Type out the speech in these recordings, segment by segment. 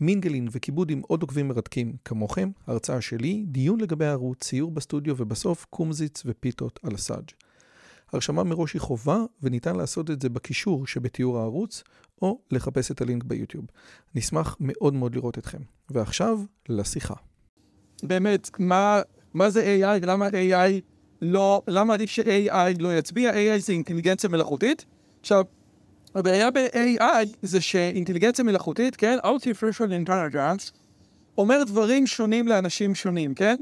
מינגלין וכיבוד עם עוד עוקבים מרתקים כמוכם, הרצאה שלי, דיון לגבי הערוץ, ציור בסטודיו ובסוף קומזיץ ופיתות על הסאג'. הרשמה מראש היא חובה וניתן לעשות את זה בקישור שבתיאור הערוץ או לחפש את הלינק ביוטיוב. נשמח מאוד מאוד לראות אתכם. ועכשיו, לשיחה. באמת, מה, מה זה AI למה AI לא, למה עדיף ש-AI לא יצביע? AI זה אינטליגנציה מלאכותית. עכשיו, הבעיה ב-AI זה שאינטליגנציה מלאכותית, כן, Artificial Intelligence, אומר דברים שונים לאנשים שונים, כן?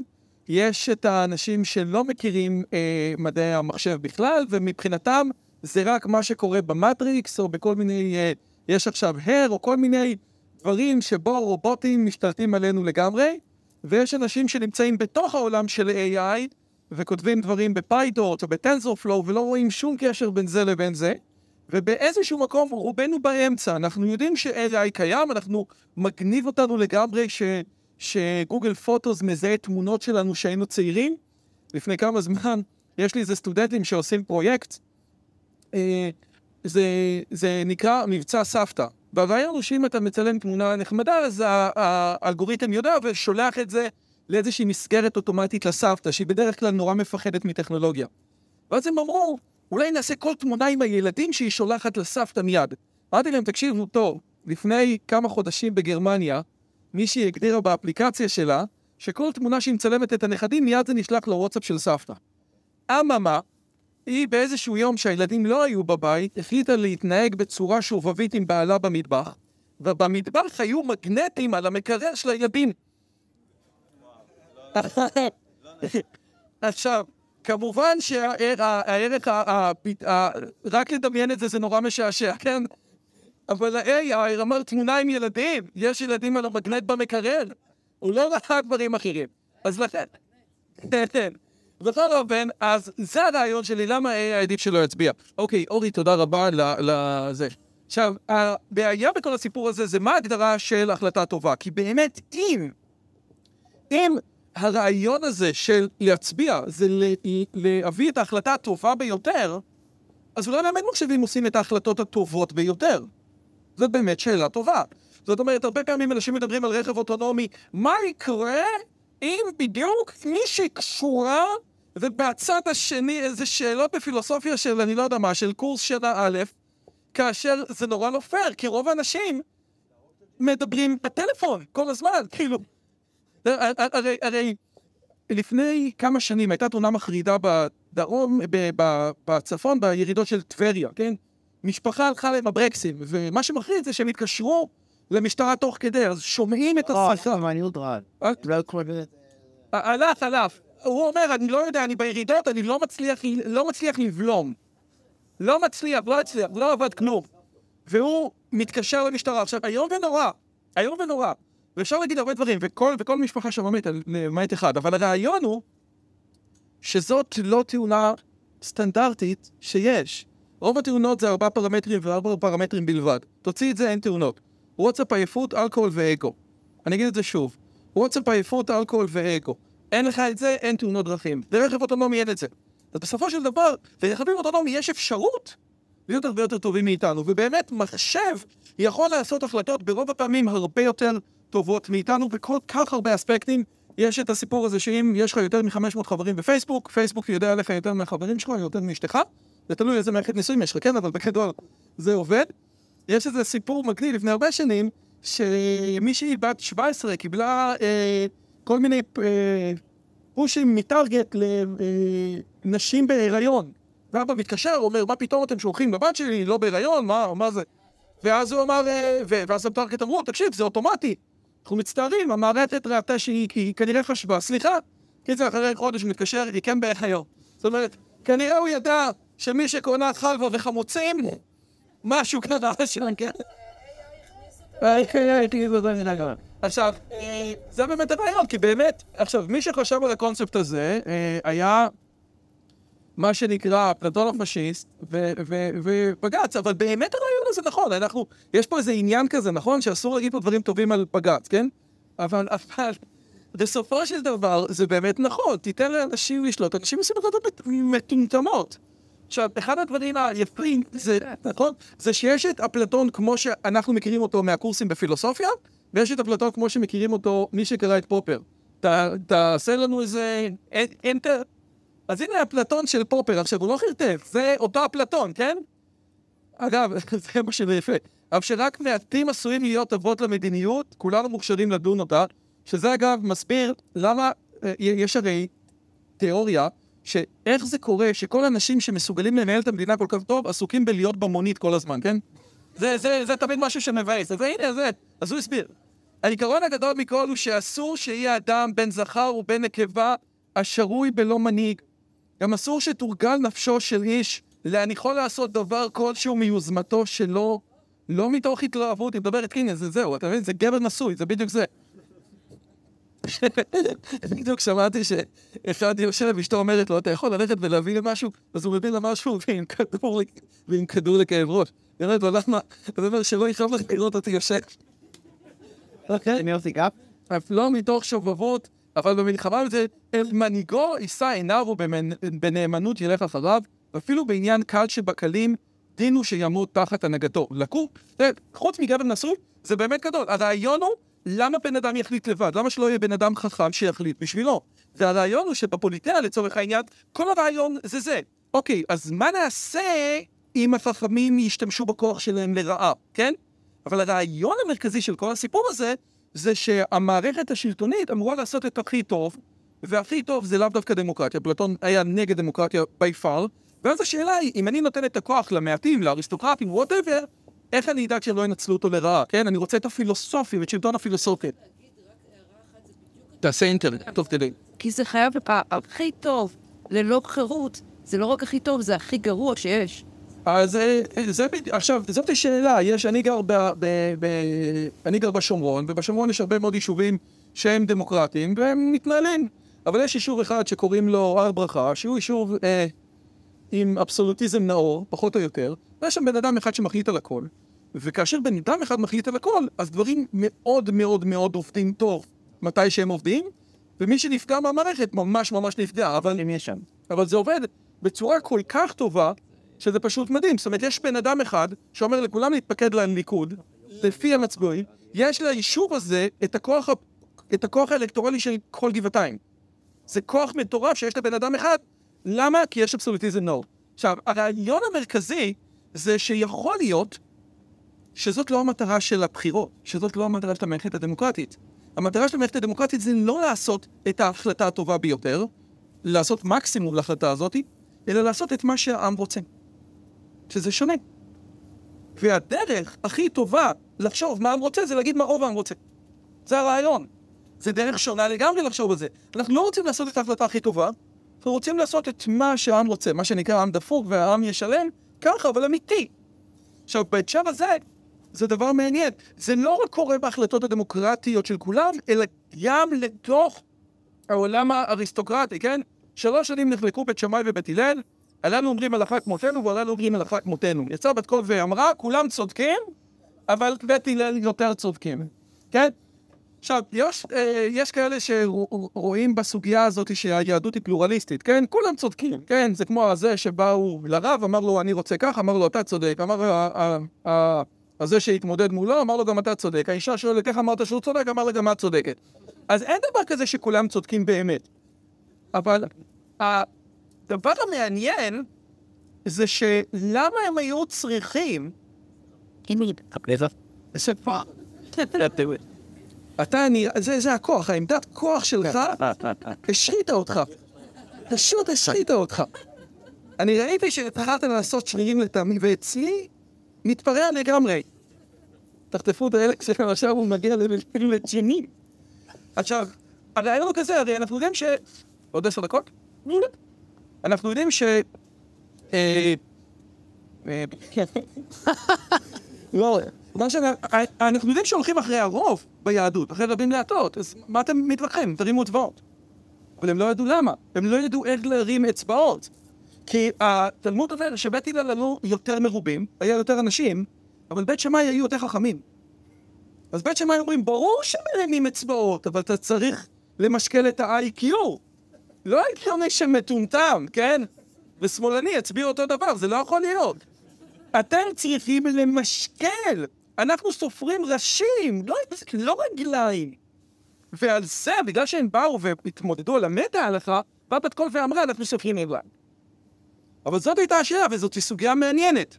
יש את האנשים שלא מכירים אה, מדעי המחשב בכלל, ומבחינתם זה רק מה שקורה במטריקס, או בכל מיני, אה, יש עכשיו הר, או כל מיני דברים שבו רובוטים משתלטים עלינו לגמרי, ויש אנשים שנמצאים בתוך העולם של AI, וכותבים דברים בפיידורט או בטנזורפלואו, ולא רואים שום קשר בין זה לבין זה. ובאיזשהו מקום רובנו באמצע, אנחנו יודעים ש-AI קיים, אנחנו מגניב אותנו לגמרי ש... שגוגל פוטוס מזהה תמונות שלנו שהיינו צעירים. לפני כמה זמן יש לי איזה סטודנטים שעושים פרויקט, אה, זה, זה נקרא מבצע סבתא. והרעיון הוא שאם אתה מצלם תמונה נחמדה, אז האלגוריתם יודע ושולח את זה לאיזושהי מסגרת אוטומטית לסבתא, שהיא בדרך כלל נורא מפחדת מטכנולוגיה. ואז הם אמרו, אולי נעשה כל תמונה עם הילדים שהיא שולחת לסבתא מיד. אמרתי להם, תקשיבו טוב, לפני כמה חודשים בגרמניה, מישהי הגדירה באפליקציה שלה, שכל תמונה שהיא מצלמת את הנכדים, מיד זה נשלח לוואטסאפ של סבתא. אממה, היא באיזשהו יום שהילדים לא היו בבית, החליטה להתנהג בצורה שובבית עם בעלה במטבח, ובמטבח היו מגנטים על המקרר של הילדים. עכשיו, כמובן שהערך, רק לדמיין את זה זה נורא משעשע, כן? אבל ה-AI אמר תמונה עם ילדים, יש ילדים על המגנט במקרר, הוא לא ראה דברים אחרים. אז לכן, כן, בכל אופן, אז זה הרעיון שלי, למה AI עדיף שלא יצביע. אוקיי, אורי, תודה רבה לזה. עכשיו, הבעיה בכל הסיפור הזה זה מה ההגדרה של החלטה טובה. כי באמת, אם, אם הרעיון הזה של להצביע זה להביא את ההחלטה הטובה ביותר, אז אולי באמת מחשבים עושים את ההחלטות הטובות ביותר. זאת באמת שאלה טובה. זאת אומרת, הרבה פעמים אנשים מדברים על רכב אוטונומי, מה יקרה אם בדיוק מישהי קשורה ובצד השני איזה שאלות בפילוסופיה של אני לא יודע מה, של קורס שנה א', כאשר זה נורא לא פייר, כי רוב האנשים מדברים בטלפון כל הזמן, כאילו. הרי, הרי לפני כמה שנים הייתה תאונה מחרידה בדרום, בצפון, בירידות של טבריה, כן? משפחה הלכה להם הברקסים, ומה שמחריד זה שהם התקשרו למשטרה תוך כדי, אז שומעים את השיחה. אה, רעד. הלך, הלך. הוא אומר, אני לא יודע, אני בירידות, אני לא מצליח, לא מצליח לבלום. לא מצליח, לא מצליח, לא עבד כלום. והוא מתקשר למשטרה. עכשיו, איום ונורא, איום ונורא. ואפשר להגיד הרבה דברים, וכל, וכל משפחה שם מתה למעט אחד, אבל הרעיון הוא שזאת לא תאונה סטנדרטית שיש. רוב התאונות זה ארבעה פרמטרים וארבעה פרמטרים בלבד. תוציא את זה, אין תאונות. וואטסאפ עייפות, אלכוהול ואגו. אני אגיד את זה שוב. וואטסאפ עייפות, אלכוהול ואגו. אין לך את זה, אין תאונות דרכים. לרכב אוטונומי אין את זה. אז בסופו של דבר, לרכבים אוטונומי יש אפשרות להיות הרבה יותר טובים מאיתנו, ובאמת מחשב יכול לעשות החלטות ברוב הפעמים הרבה יותר טובות מאיתנו בכל כך הרבה אספקטים. יש את הסיפור הזה שאם יש לך יותר מ-500 חברים בפייסבוק, פייסבוק יודע עליך יותר מהחברים שלך, יותר מאשתך, זה תלוי איזה מערכת נישואים יש לך, כן, אבל בגדול זה עובד. יש איזה סיפור מגניב לפני הרבה שנים, שמישהי בת 17 קיבלה אה, כל מיני אה, פושים מטארגט לנשים אה, בהיריון. ואבא מתקשר, אומר, מה פתאום אתם שולחים לבת שלי, לא בהיריון, מה, מה זה? ואז הוא אמר, אה, ואז המטארגט אמרו, תקשיב, זה אוטומטי. אנחנו מצטערים, המערכת ראתה שהיא כנראה חשבה, סליחה, קיצר אחרי חודש מתקשר, היא כן בהיריון. זאת אומרת, כנראה הוא ידע שמי שקונה חלבה וחמוצים, משהו קרה שם, כן? עכשיו, זה באמת הרעיון, כי באמת, עכשיו, מי שחשב על הקונספט הזה, היה מה שנקרא אפלטון הפשיסט ובג"ץ, אבל באמת הרעיון הזה נכון, אנחנו, יש פה איזה עניין כזה, נכון? שאסור להגיד פה דברים טובים על בג"ץ, כן? אבל, אבל בסופו של דבר זה באמת נכון, תיתן לאנשים לשלוט, אנשים עושים החלטות מטומטמות. עכשיו, אחד הדברים היפים, זה, נכון? זה שיש את אפלטון כמו שאנחנו מכירים אותו מהקורסים בפילוסופיה, ויש את אפלטון כמו שמכירים אותו מי שקרא את פופר. תעשה לנו איזה אנטר. אז הנה אפלטון של פופר, עכשיו הוא לא חרטף, זה אותו אפלטון, כן? אגב, זה מה שזה יפה. אבל שרק מעטים עשויים להיות אבות למדיניות, כולנו מוכשרים לדון אותה, שזה אגב מסביר למה, אה, יש הרי תיאוריה, שאיך זה קורה שכל האנשים שמסוגלים לנהל את המדינה כל כך טוב, עסוקים בלהיות במונית כל הזמן, כן? זה, זה, זה תמיד משהו שמבאס, אז הנה זה, אז הוא הסביר. העיקרון הגדול מכל הוא שאסור שיהיה אדם בן זכר ובן נקבה השרוי בלא מנהיג. גם אסור שתורגל נפשו של איש להניחו לעשות דבר כלשהו מיוזמתו שלו, לא מתוך התלהבות, היא מדברת, הנה זה זהו, אתה מבין? זה גבר נשוי, זה בדיוק זה. בדיוק שמעתי שאחד יושב, אשתו אומרת לו, אתה יכול ללכת ולהביא לי משהו? אז הוא מביא לה משהו ועם כדור לכאב ראש. היא אומרת לו, למה? הוא אומר שלא יכאב לך לראות אותי יושב. אני עושה גאפ? לא מתוך שובבות, אבל במלחמה הזה, אל מנהיגו יישא עיניו ובנאמנות ילך אחריו, ואפילו בעניין קל שבקלים, דין הוא שימות תחת הנהגתו. לקום, חוץ מגבר נשוי, זה באמת גדול. הרעיון הוא, למה בן אדם יחליט לבד? למה שלא יהיה בן אדם חכם שיחליט בשבילו? והרעיון הוא שבפוליטאה, לצורך העניין, כל הרעיון זה זה. אוקיי, אז מה נעשה אם החכמים ישתמשו בכוח שלהם לרעה, כן? אבל הרעיון המרכזי של כל הסיפור הזה, זה שהמערכת השלטונית אמורה לעשות את הכי טוב, והכי טוב זה לאו דווקא דמוקרטיה. פלטון היה נגד דמוקרטיה by far, ואז השאלה היא, אם אני נותן את הכוח למעטים, לאריסטוקרטים, whatever, איך אני אדאג שלא ינצלו אותו לרעה, כן? אני רוצה את הפילוסופים, את שלטון הפילוסופים. תעשה אינטרנט, טוב תדעי. כי זה חייב הכי טוב, ללא חירות. זה לא רק הכי טוב, זה הכי גרוע שיש. אז אה, זה, עכשיו, זאת השאלה, יש, אני גר, ב, ב, ב, אני גר בשומרון, ובשומרון יש הרבה מאוד יישובים שהם דמוקרטיים, והם מתנהלים. אבל יש יישוב אחד שקוראים לו הר ברכה, שהוא יישוב אה, עם אבסולוטיזם נאור, פחות או יותר, ויש שם בן אדם אחד שמחליט על הכל. וכאשר בן אדם אחד מחליט על הכל, אז דברים מאוד מאוד מאוד עובדים טוב מתי שהם עובדים, ומי שנפגע מהמערכת ממש ממש נפגע, אבל... אם יש שם. אבל זה עובד בצורה כל כך טובה, שזה פשוט מדהים. זאת אומרת, יש בן אדם אחד שאומר לכולם להתפקד לליכוד, לפי המצביעים, יש ליישוב הזה את הכוח, את הכוח האלקטורלי של כל גבעתיים. זה כוח מטורף שיש לבן אדם אחד. למה? כי יש אבסולוטיזם נור. עכשיו, הרעיון המרכזי זה שיכול להיות שזאת לא המטרה של הבחירות, שזאת לא המטרה של המערכת הדמוקרטית. המטרה של המערכת הדמוקרטית זה לא לעשות את ההחלטה הטובה ביותר, לעשות מקסימום להחלטה הזאת, אלא לעשות את מה שהעם רוצה. שזה שונה. והדרך הכי טובה לחשוב מה העם רוצה זה להגיד מה רוב העם רוצה. זה הרעיון. זה דרך שונה לגמרי לחשוב על זה. אנחנו לא רוצים לעשות את ההחלטה הכי טובה, אנחנו רוצים לעשות את מה שהעם רוצה, מה שנקרא עם דפוק והעם ישלם, ככה, אבל אמיתי. עכשיו, בהקשר הזה, זה דבר מעניין. זה לא רק קורה בהחלטות הדמוקרטיות של כולם, אלא גם לתוך העולם האריסטוקרטי, כן? שלוש שנים נחלקו בית שמאי ובית הלל, עלינו אומרים הלכה כמותנו ועלינו אומרים הלכה כמותנו. יצאה בת קול ואמרה, כולם צודקים, אבל בית הלל יותר צודקים, כן? עכשיו, יש, אה, יש כאלה שרואים בסוגיה הזאת שהיהדות היא פלורליסטית, כן? כולם צודקים, כן? זה כמו הזה שבאו לרב, אמר לו אני רוצה כך, אמר לו אתה צודק, אמר הזה שהתמודד מולו, אמר לו גם אתה צודק. האישה שואלת איך אמרת שהוא צודק, אמר לה גם את צודקת. אז אין דבר כזה שכולם צודקים באמת. אבל הדבר המעניין זה שלמה הם היו צריכים... אתה, אני, זה, זה הכוח, העמדת כוח שלך השחיתה אותך. פשוט השחיתה אותך. אני ראיתי שהתחלת לעשות שרירים לטעמי, ואצלי מתפרע לגמרי. תחטפו את האלה כשעכשיו הוא מגיע לג'נין. עכשיו, הרעיון הוא כזה, הרי אנחנו יודעים ש... עוד עשר דקות? אנחנו יודעים ש... אה, אה, לא, מה ש... אנחנו יודעים שהולכים אחרי הרוב ביהדות, אחרי רבים להטות, אז מה אתם מתווכחים? תרימו אצבעות. אבל הם לא ידעו למה, הם לא ידעו איך להרים אצבעות. כי התלמוד אומר שבית הלל היו יותר מרובים, היה יותר אנשים, אבל בית שמאי היו יותר חכמים. אז בית שמאי אומרים, ברור שמרימים אצבעות, אבל אתה צריך למשקל את ה-IQ. לא הגיוני שמטומטם, כן? ושמאלני יצביעו אותו דבר, זה לא יכול להיות. אתם צריכים למשקל. אנחנו סופרים ראשים, לא, לא רגליים. ועל זה, בגלל שהם באו והתמודדו על המטה ההלכה, באה בת קול ואמרה, אנחנו סופרים רגליים. אבל זאת הייתה השאלה, וזאת סוגיה מעניינת.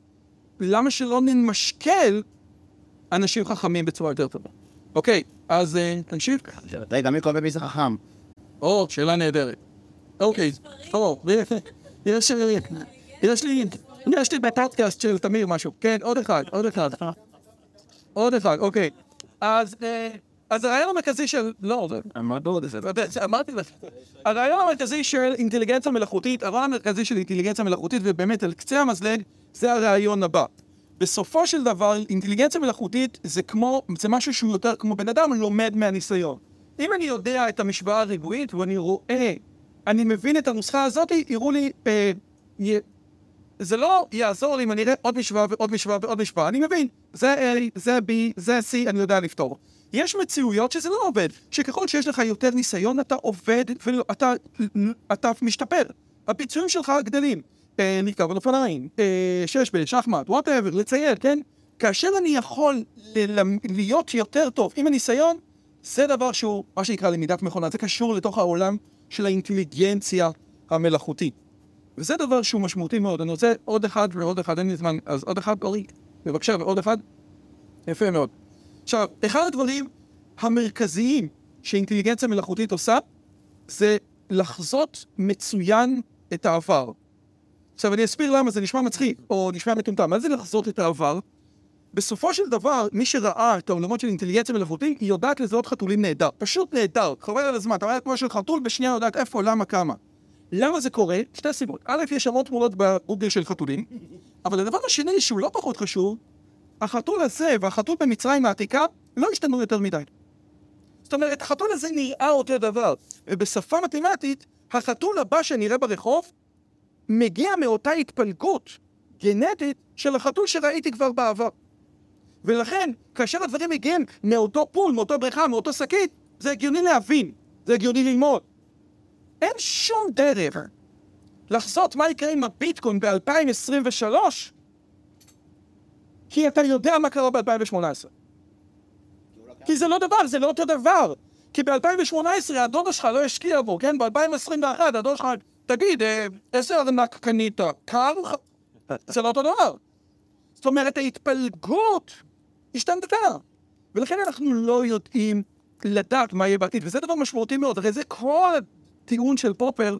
למה שלא נמשקל אנשים חכמים בצורה יותר טובה? אוקיי, אז אה, תמשיך. רגע, מי קובע מי זה חכם? או, שאלה נהדרת. אוקיי, טוב, יש לי, יש לי, יש לי בפודקאסט של תמיר משהו. כן, עוד אחד, עוד אחד. עוד אחד, אוקיי. אז, אה, אז הרעיון המרכזי של, לא, זה, איזה. אמרתי לך. הרעיון המרכזי של אינטליגנציה מלאכותית, הרעיון המרכזי של אינטליגנציה מלאכותית, ובאמת על קצה המזלג, זה הרעיון הבא. בסופו של דבר, אינטליגנציה מלאכותית זה כמו, זה משהו שהוא יותר כמו בן אדם לומד מהניסיון. אם אני יודע את המשוואה הריבועית ואני רואה, אני מבין את הנוסחה הזאת, יראו לי, אה, י... זה לא יעזור לי אם אני אראה עוד משוואה ועוד משוואה ועוד משוואה, אני מבין, זה A, זה B, זה C, אני יודע לפתור. יש מציאויות שזה לא עובד, שככל שיש לך יותר ניסיון אתה עובד ואתה אתה משתפר. הביצועים שלך גדלים. אה, לרכב על אופניים, אה, שש בשחמט, וואטאבר, לצייר, כן? כאשר אני יכול ל- להיות יותר טוב עם הניסיון, זה דבר שהוא, מה שנקרא למידת מכונה, זה קשור לתוך העולם של האינטליגנציה המלאכותית. וזה דבר שהוא משמעותי מאוד. אני רוצה עוד אחד ועוד אחד, אין לי זמן, אז עוד אחד, אורי, בבקשה, ועוד אחד. יפה מאוד. עכשיו, אחד הדברים המרכזיים שאינטליגנציה מלאכותית עושה, זה לחזות מצוין את העבר. עכשיו, אני אסביר למה זה נשמע מצחיק, או נשמע מטומטם. מה זה לחזות את העבר? בסופו של דבר, מי שראה את העולמות של אינטליגנציה מלאכותית, היא יודעת לזהות חתולים נהדר. פשוט נהדר. חבל על הזמן. אתה רואה כמו של חתול, בשנייה יודעת איפה, למה, כמה. למה זה קורה? שתי סיבות. א', יש המון תמונות בגוגל של חתולים, אבל הדבר השני, שהוא לא פחות חשוב, החתול הזה והחתול במצרים העתיקה לא השתנו יותר מדי. זאת אומרת, החתול הזה נראה אותו דבר, ובשפה מתמטית, החתול הבא שנראה ברחוב מגיע מאותה התפלגות גנטית של החתול שראיתי כבר בעבר. ולכן, כאשר הדברים מגיעים מאותו פול, מאותו בריכה, מאותו שקית, זה הגיוני להבין, זה הגיוני ללמוד. אין שום דרך לחזות מה יקרה עם הביטקוין ב-2023, כי אתה יודע מה קרה ב-2018. כי זה לא דבר, זה לא אותו דבר. כי ב-2018 הדודה שלך לא השקיע בו, כן? ב-2021 הדודה שלך, תגיד, אה, איזה ארנק קנית? קר? זה לא אותו דבר. זאת אומרת, ההתפלגות השתנתה. ולכן אנחנו לא יודעים לדעת מה יהיה בעתיד, וזה דבר משמעותי מאוד. הרי זה כל הטיעון של פופר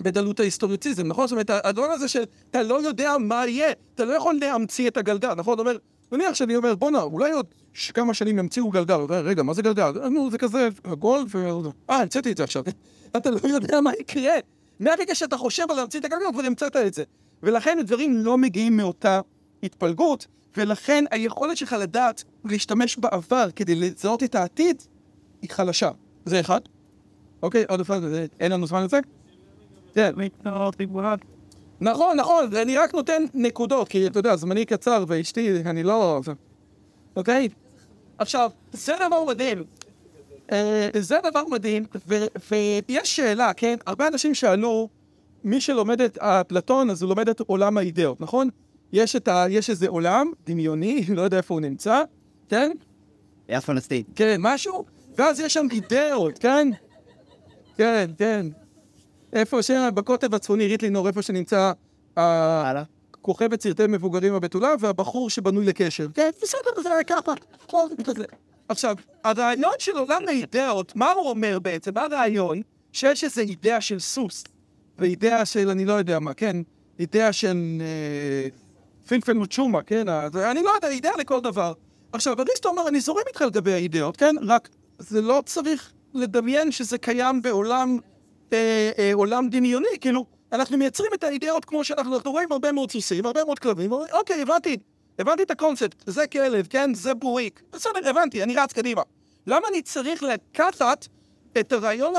בדלות ההיסטוריציזם, נכון? זאת אומרת, הדבר הזה שאתה לא יודע מה יהיה, אתה לא יכול להמציא את הגלגל, נכון? אומר, נניח שאני אומר, בואנה, אולי עוד כמה שנים ימציאו גלגל. רגע, מה זה גלגל? נו, זה כזה עגול ו... אה, המצאתי את זה עכשיו. אתה לא יודע מה יקרה. מהרגע שאתה חושב על להמציא את הגלגל, כבר המצאת את זה. ולכן הדברים לא מגיעים מאותה התפלגות, ולכן היכולת שלך לדעת להשתמש בעבר כדי לזהות את העתיד, היא חלשה. זה אחד. אוקיי, עוד פעם, אין לנו זמן לזה? נכון, נכון, אני רק נותן נקודות, כי אתה יודע, זמני קצר ואשתי, אני לא... אוקיי? עכשיו, זה דבר מדהים. אה, זה דבר מדהים, ויש שאלה, כן? הרבה אנשים שאלו, מי שלומד את אפלטון, אז הוא לומד את עולם האידאות, נכון? יש, ה... יש איזה עולם דמיוני, לא יודע איפה הוא נמצא, כן? היה פלסטין. כן, משהו, ואז יש שם אידאות, כן? כן, כן. איפה ש... בקוטב הצפוני, ריטלינור, איפה שנמצא הלאה. כוכבת סרטי מבוגרים הבתולה, והבחור שבנוי לקשר. כן, בסדר, זה היה ככה. עכשיו, הרעיון של עולם האידאות, מה הוא אומר בעצם? מה הרעיון? שיש איזו אידאה של סוס, ואידאה של אני לא יודע מה, כן? אידאה של אה, פינפל וצ'ומה, כן? אני לא יודע, אידאה לכל דבר. עכשיו, אריסטו אמר, אני זורם איתך לגבי האידאות, כן? רק זה לא צריך לדמיין שזה קיים בעולם, אה, אה, עולם דמיוני, כאילו, אנחנו מייצרים את האידאות כמו שאנחנו אנחנו רואים הרבה מאוד סוסים, הרבה מאוד כלבים, אומרים, אוקיי, הבנתי, הבנתי את הקונספט, זה כלב, כן? זה בוריק. בסדר, הבנתי, אני רץ קדימה. למה אני צריך לקחת את הרעיון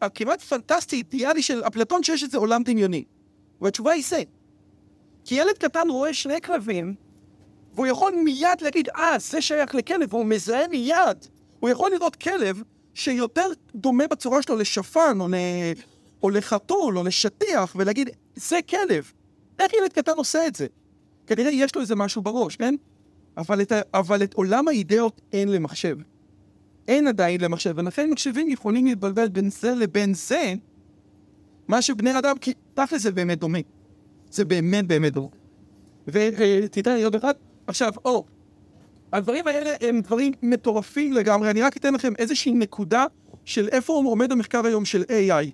הכמעט פנטסטי, אידיאלי של אפלטון שיש איזה עולם דמיוני? והתשובה היא זה. כי ילד קטן רואה שני כלבים, והוא יכול מיד להגיד, אה, זה שייך לכלב, והוא מזהה מיד. הוא יכול לראות כלב שיותר דומה בצורה שלו לשפן, או, ל... או לחתול, או לשטיח, ולהגיד, זה כלב. איך ילד קטן עושה את זה? כנראה יש לו איזה משהו בראש, כן? אבל את. אבל את עולם האידאות אין למחשב. אין עדיין למחשב, ולכן מחשבים יכולים להתבלבל בין זה לבין זה, מה שבני אדם, כי תכל'ס זה באמת דומה. זה באמת באמת דומה. ותדע, עוד אחד, עכשיו, או, הדברים האלה הם דברים מטורפים לגמרי, אני רק אתן לכם איזושהי נקודה של איפה עומד המחקר היום של AI.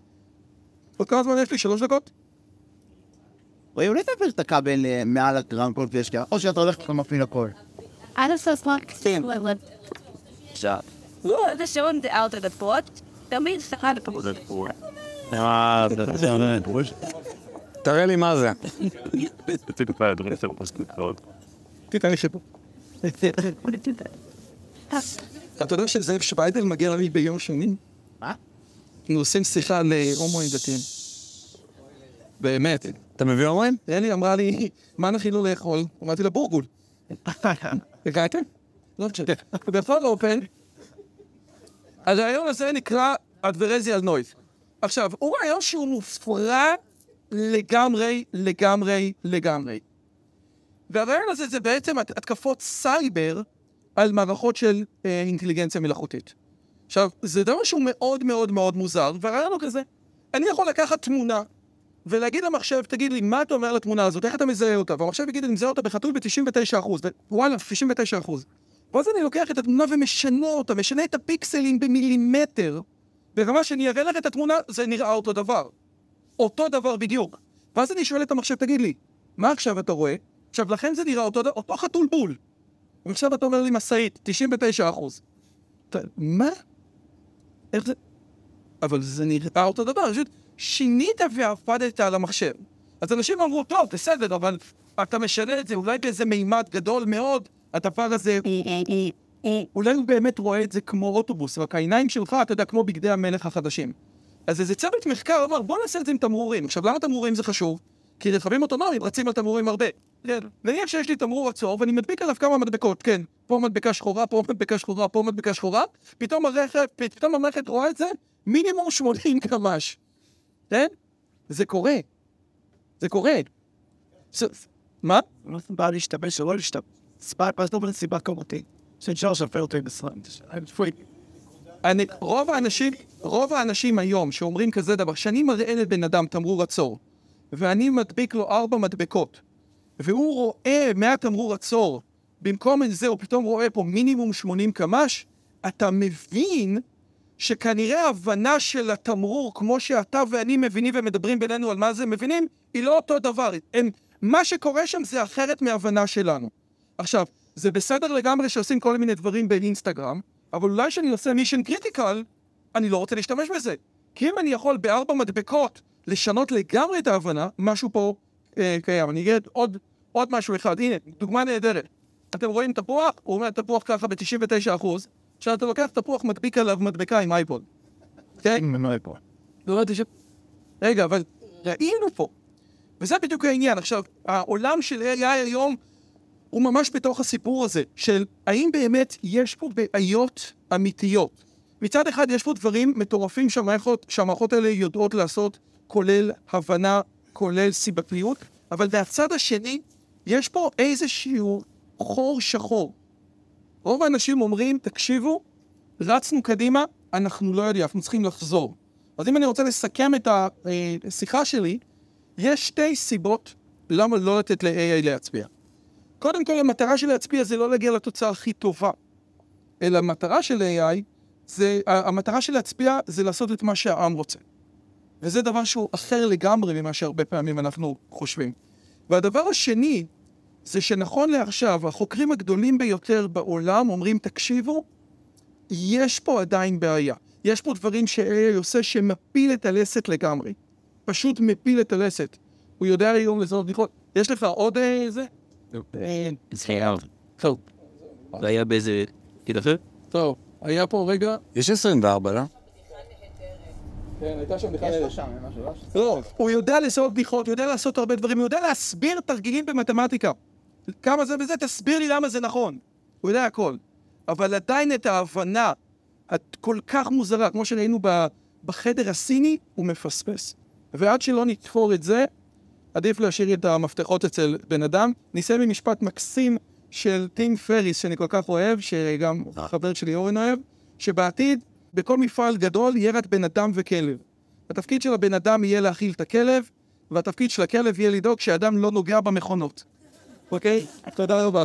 עוד כמה זמן יש לי? שלוש דקות? רועי, אולי תעביר את הכבל אה, מעל הרמקול ויש כאלה, או שאתה הולך ומפעיל הכל. עד הסוף רק עכשיו. לא, זה שעון זה אאוט הפורט, תמיד סליחה לפורט. תראה לי מה זה. תתן לי חיבור. אתה יודע שזאב שפיידל מגיע לי ביום שני? מה? אנחנו עושים שיחה להומואים דתיים. באמת. אתה מביא הומואים? אלי אמרה לי, מה נכין לו לאכול? אמרתי לה, בורגול. הגעתם? לא חושב. בכל אופן, אז הרעיון הזה נקרא אדברזיה על נויז. עכשיו, הוא רעיון שהוא מופרע לגמרי, לגמרי, לגמרי. והרעיון הזה זה בעצם הת- התקפות סייבר על מערכות של אה, אינטליגנציה מלאכותית. עכשיו, זה דבר שהוא מאוד מאוד מאוד מוזר, והרעיון הוא כזה, אני יכול לקחת תמונה ולהגיד למחשב, תגיד לי, מה אתה אומר לתמונה הזאת, איך אתה מזהה אותה? והמחשב יגיד, אני מזהה אותה בחתול ב-99%, ווואלה, 99%. ואז אני לוקח את התמונה ומשנה אותה, משנה את הפיקסלים במילימטר. ברמה שאני אראה לך את התמונה, זה נראה אותו דבר. אותו דבר בדיוק. ואז אני שואל את המחשב, תגיד לי, מה עכשיו אתה רואה? עכשיו, לכן זה נראה אותו, אותו חתול בול. ועכשיו אתה אומר לי משאית, 99 אחוז. מה? איך זה? אבל זה נראה אותו דבר, פשוט שינית ועבדת על המחשב. אז אנשים אמרו, טוב, בסדר, אבל אתה משנה את זה אולי באיזה מימד גדול מאוד, הדבר הזה, אולי הוא באמת רואה את זה כמו אוטובוס, רק העיניים שלך, אתה יודע, כמו בגדי המלך החדשים. אז איזה צוות מחקר אמר, בוא נעשה את זה עם תמרורים. עכשיו, למה תמרורים זה חשוב? כי רכבים אוטונומיים רצים על תמרורים הרבה. כן, נניח שיש לי תמרור עצור ואני מדביק עליו כמה מדבקות, כן. פה מדבקה שחורה, פה מדבקה שחורה, פה מדבקה שחורה, פתאום הרכב, פתאום המערכת רואה את זה, מינימום 80 קמ"ש. כן? זה קורה. זה קורה. זה- מה? לא בא להשתמש או לא להשתמש. ספייפ, אז לא בנסיבה כמותית. שאפשר לשפר אותו עם ישראל. אני, רוב האנשים, רוב האנשים היום שאומרים כזה דבר, שאני מראה לבן אדם תמרור עצור, ואני מדביק לו ארבע מדבקות, והוא רואה מהתמרור עצור, במקום את זה הוא פתאום רואה פה מינימום 80 קמ"ש, אתה מבין שכנראה ההבנה של התמרור, כמו שאתה ואני מבינים ומדברים בינינו על מה זה מבינים, היא לא אותו דבר. הם, מה שקורה שם זה אחרת מההבנה שלנו. עכשיו, זה בסדר לגמרי שעושים כל מיני דברים באינסטגרם, אבל אולי כשאני עושה mission critical, אני לא רוצה להשתמש בזה. כי אם אני יכול בארבע מדבקות לשנות לגמרי את ההבנה, משהו פה אה, קיים. אני אגיד עוד, עוד משהו אחד. הנה, דוגמה נהדרת. אתם רואים תפוח? הוא אומר תפוח ככה ב-99%. עכשיו אתה לוקח תפוח, מדביק עליו מדבקה עם אייפוד. כן? לא ידעתי ש... רגע, אבל ראינו פה. וזה בדיוק העניין. עכשיו, העולם של AI היום הוא ממש בתוך הסיפור הזה, של האם באמת יש פה בעיות אמיתיות. מצד אחד יש פה דברים מטורפים שהמערכות, שהמערכות האלה יודעות לעשות, כולל הבנה, כולל סיבתיות, אבל מהצד השני, יש פה איזשהו חור שחור. רוב האנשים אומרים, תקשיבו, רצנו קדימה, אנחנו לא יודעים, אנחנו צריכים לחזור. אז אם אני רוצה לסכם את השיחה שלי, יש שתי סיבות למה לא לתת ל-AI להצביע. קודם כל, המטרה של להצביע זה לא להגיע לתוצאה הכי טובה, אלא המטרה של AI, זה, המטרה של להצביע זה לעשות את מה שהעם רוצה. וזה דבר שהוא אחר לגמרי ממה שהרבה פעמים אנחנו חושבים. והדבר השני, זה שנכון לעכשיו, החוקרים הגדולים ביותר בעולם אומרים, תקשיבו, יש פה עדיין בעיה. יש פה דברים ש-AI עושה שמפיל את הלסת לגמרי. פשוט מפיל את הלסת. הוא יודע היום לזהות בדיחות. יש לך עוד איזה? טוב, זה היה באיזה... תגיד אחר? טוב. היה פה רגע, יש 24, לא? כן, הייתה שם משהו, לא? לא, הוא יודע לעשות בדיחות, יודע לעשות הרבה דברים, הוא יודע להסביר תרגילים במתמטיקה. כמה זה וזה, תסביר לי למה זה נכון. הוא יודע הכל. אבל עדיין את ההבנה הכל כך מוזרה, כמו שראינו בחדר הסיני, הוא מפספס. ועד שלא נתפור את זה, עדיף להשאיר את המפתחות אצל בן אדם. נסיים עם משפט מקסים של טים פריס, שאני כל כך אוהב, שגם חבר שלי אורן אוהב, שבעתיד, בכל מפעל גדול יהיה רק בן אדם וכלב. התפקיד של הבן אדם יהיה להאכיל את הכלב, והתפקיד של הכלב יהיה לדאוג שהאדם לא נוגע במכונות. אוקיי? תודה רבה.